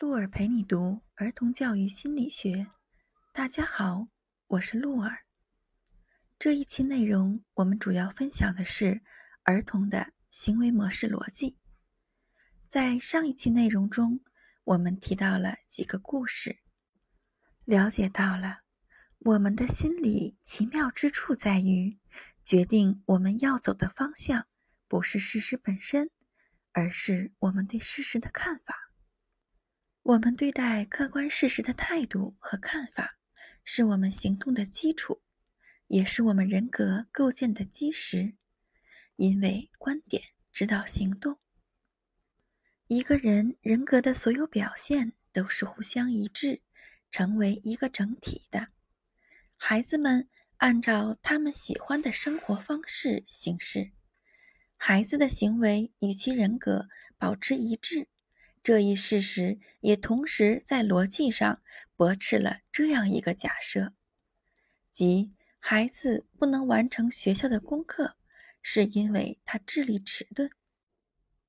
鹿儿陪你读儿童教育心理学。大家好，我是鹿儿。这一期内容，我们主要分享的是儿童的行为模式逻辑。在上一期内容中，我们提到了几个故事，了解到了我们的心理奇妙之处在于，决定我们要走的方向，不是事实本身，而是我们对事实的看法。我们对待客观事实的态度和看法，是我们行动的基础，也是我们人格构建的基石。因为观点指导行动，一个人人格的所有表现都是互相一致，成为一个整体的。孩子们按照他们喜欢的生活方式行事，孩子的行为与其人格保持一致。这一事实也同时在逻辑上驳斥了这样一个假设，即孩子不能完成学校的功课，是因为他智力迟钝。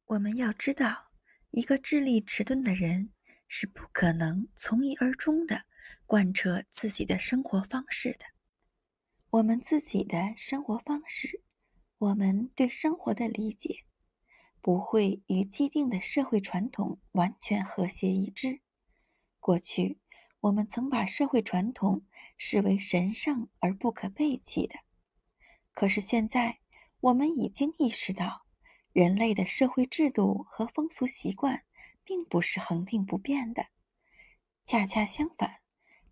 我们要知道，一个智力迟钝的人是不可能从一而终的贯彻自己的生活方式的。我们自己的生活方式，我们对生活的理解。不会与既定的社会传统完全和谐一致。过去，我们曾把社会传统视为神圣而不可背弃的。可是现在，我们已经意识到，人类的社会制度和风俗习惯并不是恒定不变的。恰恰相反，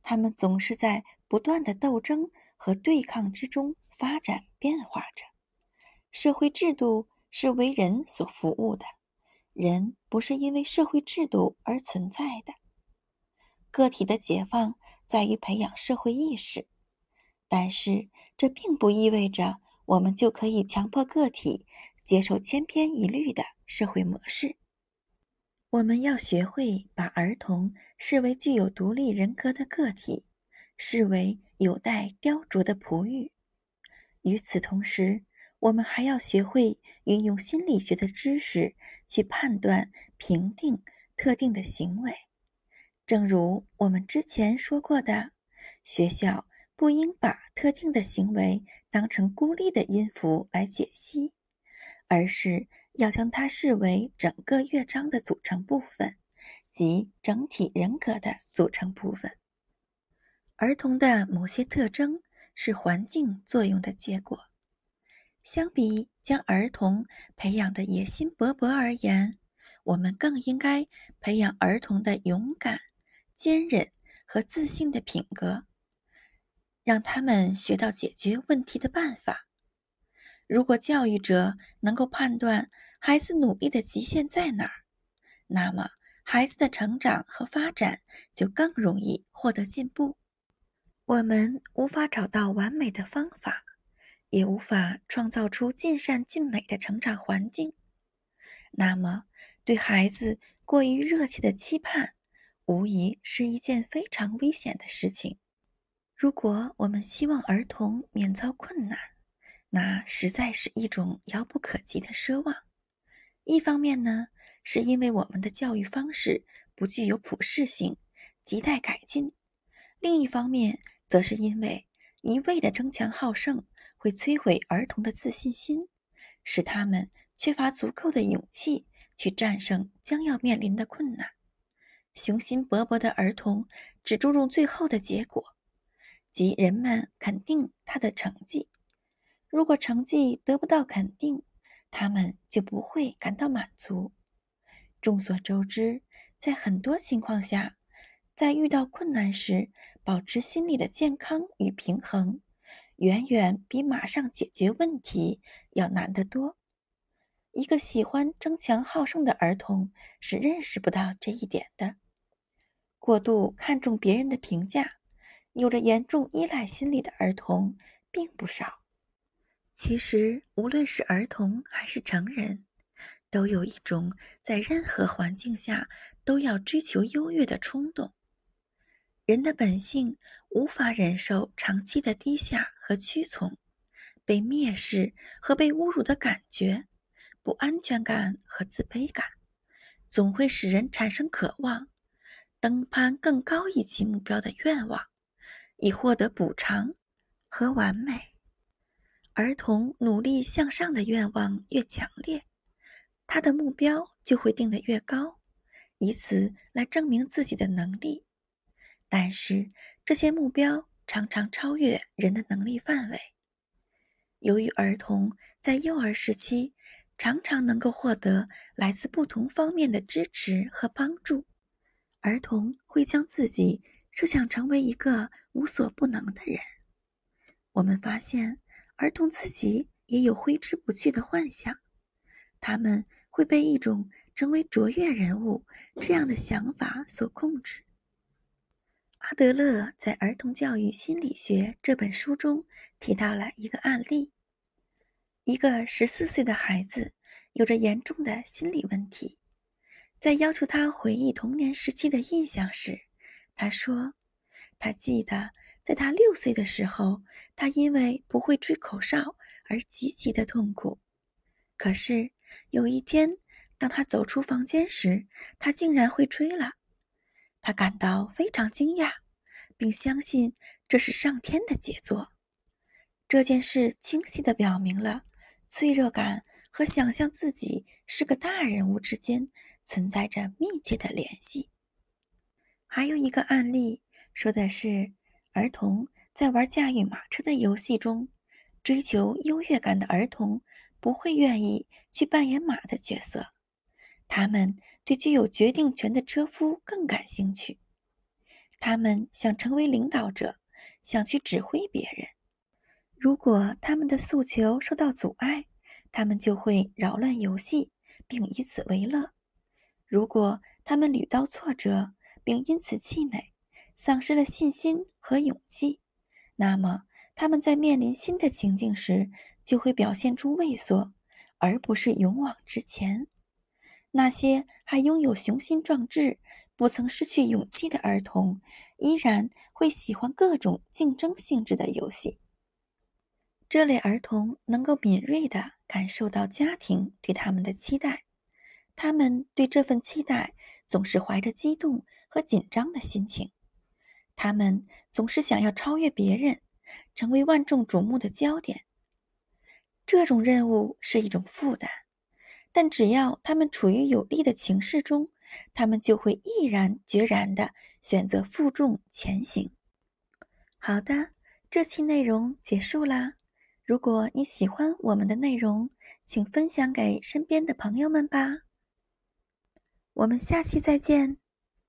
他们总是在不断的斗争和对抗之中发展变化着。社会制度。是为人所服务的，人不是因为社会制度而存在的。个体的解放在于培养社会意识，但是这并不意味着我们就可以强迫个体接受千篇一律的社会模式。我们要学会把儿童视为具有独立人格的个体，视为有待雕琢的璞玉。与此同时，我们还要学会运用心理学的知识去判断、评定特定的行为。正如我们之前说过的，学校不应把特定的行为当成孤立的音符来解析，而是要将它视为整个乐章的组成部分，即整体人格的组成部分。儿童的某些特征是环境作用的结果。相比将儿童培养的野心勃勃而言，我们更应该培养儿童的勇敢、坚韧和自信的品格，让他们学到解决问题的办法。如果教育者能够判断孩子努力的极限在哪儿，那么孩子的成长和发展就更容易获得进步。我们无法找到完美的方法。也无法创造出尽善尽美的成长环境，那么对孩子过于热切的期盼，无疑是一件非常危险的事情。如果我们希望儿童免遭困难，那实在是一种遥不可及的奢望。一方面呢，是因为我们的教育方式不具有普适性，亟待改进；另一方面，则是因为一味的争强好胜。会摧毁儿童的自信心，使他们缺乏足够的勇气去战胜将要面临的困难。雄心勃勃的儿童只注重最后的结果，即人们肯定他的成绩。如果成绩得不到肯定，他们就不会感到满足。众所周知，在很多情况下，在遇到困难时，保持心理的健康与平衡。远远比马上解决问题要难得多。一个喜欢争强好胜的儿童是认识不到这一点的。过度看重别人的评价，有着严重依赖心理的儿童并不少。其实，无论是儿童还是成人，都有一种在任何环境下都要追求优越的冲动。人的本性无法忍受长期的低下。和屈从、被蔑视和被侮辱的感觉、不安全感和自卑感，总会使人产生渴望，登攀更高一级目标的愿望，以获得补偿和完美。儿童努力向上的愿望越强烈，他的目标就会定得越高，以此来证明自己的能力。但是这些目标常常超越人的能力范围。由于儿童在幼儿时期常常能够获得来自不同方面的支持和帮助，儿童会将自己设想成为一个无所不能的人。我们发现。儿童自己也有挥之不去的幻想，他们会被一种成为卓越人物这样的想法所控制。阿德勒在《儿童教育心理学》这本书中提到了一个案例：一个十四岁的孩子有着严重的心理问题，在要求他回忆童年时期的印象时，他说：“他记得。”在他六岁的时候，他因为不会吹口哨而极其的痛苦。可是有一天，当他走出房间时，他竟然会吹了。他感到非常惊讶，并相信这是上天的杰作。这件事清晰地表明了脆弱感和想象自己是个大人物之间存在着密切的联系。还有一个案例说的是。儿童在玩驾驭马车的游戏中，追求优越感的儿童不会愿意去扮演马的角色，他们对具有决定权的车夫更感兴趣。他们想成为领导者，想去指挥别人。如果他们的诉求受到阻碍，他们就会扰乱游戏，并以此为乐。如果他们屡遭挫折，并因此气馁。丧失了信心和勇气，那么他们在面临新的情境时就会表现出畏缩，而不是勇往直前。那些还拥有雄心壮志、不曾失去勇气的儿童，依然会喜欢各种竞争性质的游戏。这类儿童能够敏锐地感受到家庭对他们的期待，他们对这份期待总是怀着激动和紧张的心情。他们总是想要超越别人，成为万众瞩目的焦点。这种任务是一种负担，但只要他们处于有利的情势中，他们就会毅然决然的选择负重前行。好的，这期内容结束啦。如果你喜欢我们的内容，请分享给身边的朋友们吧。我们下期再见。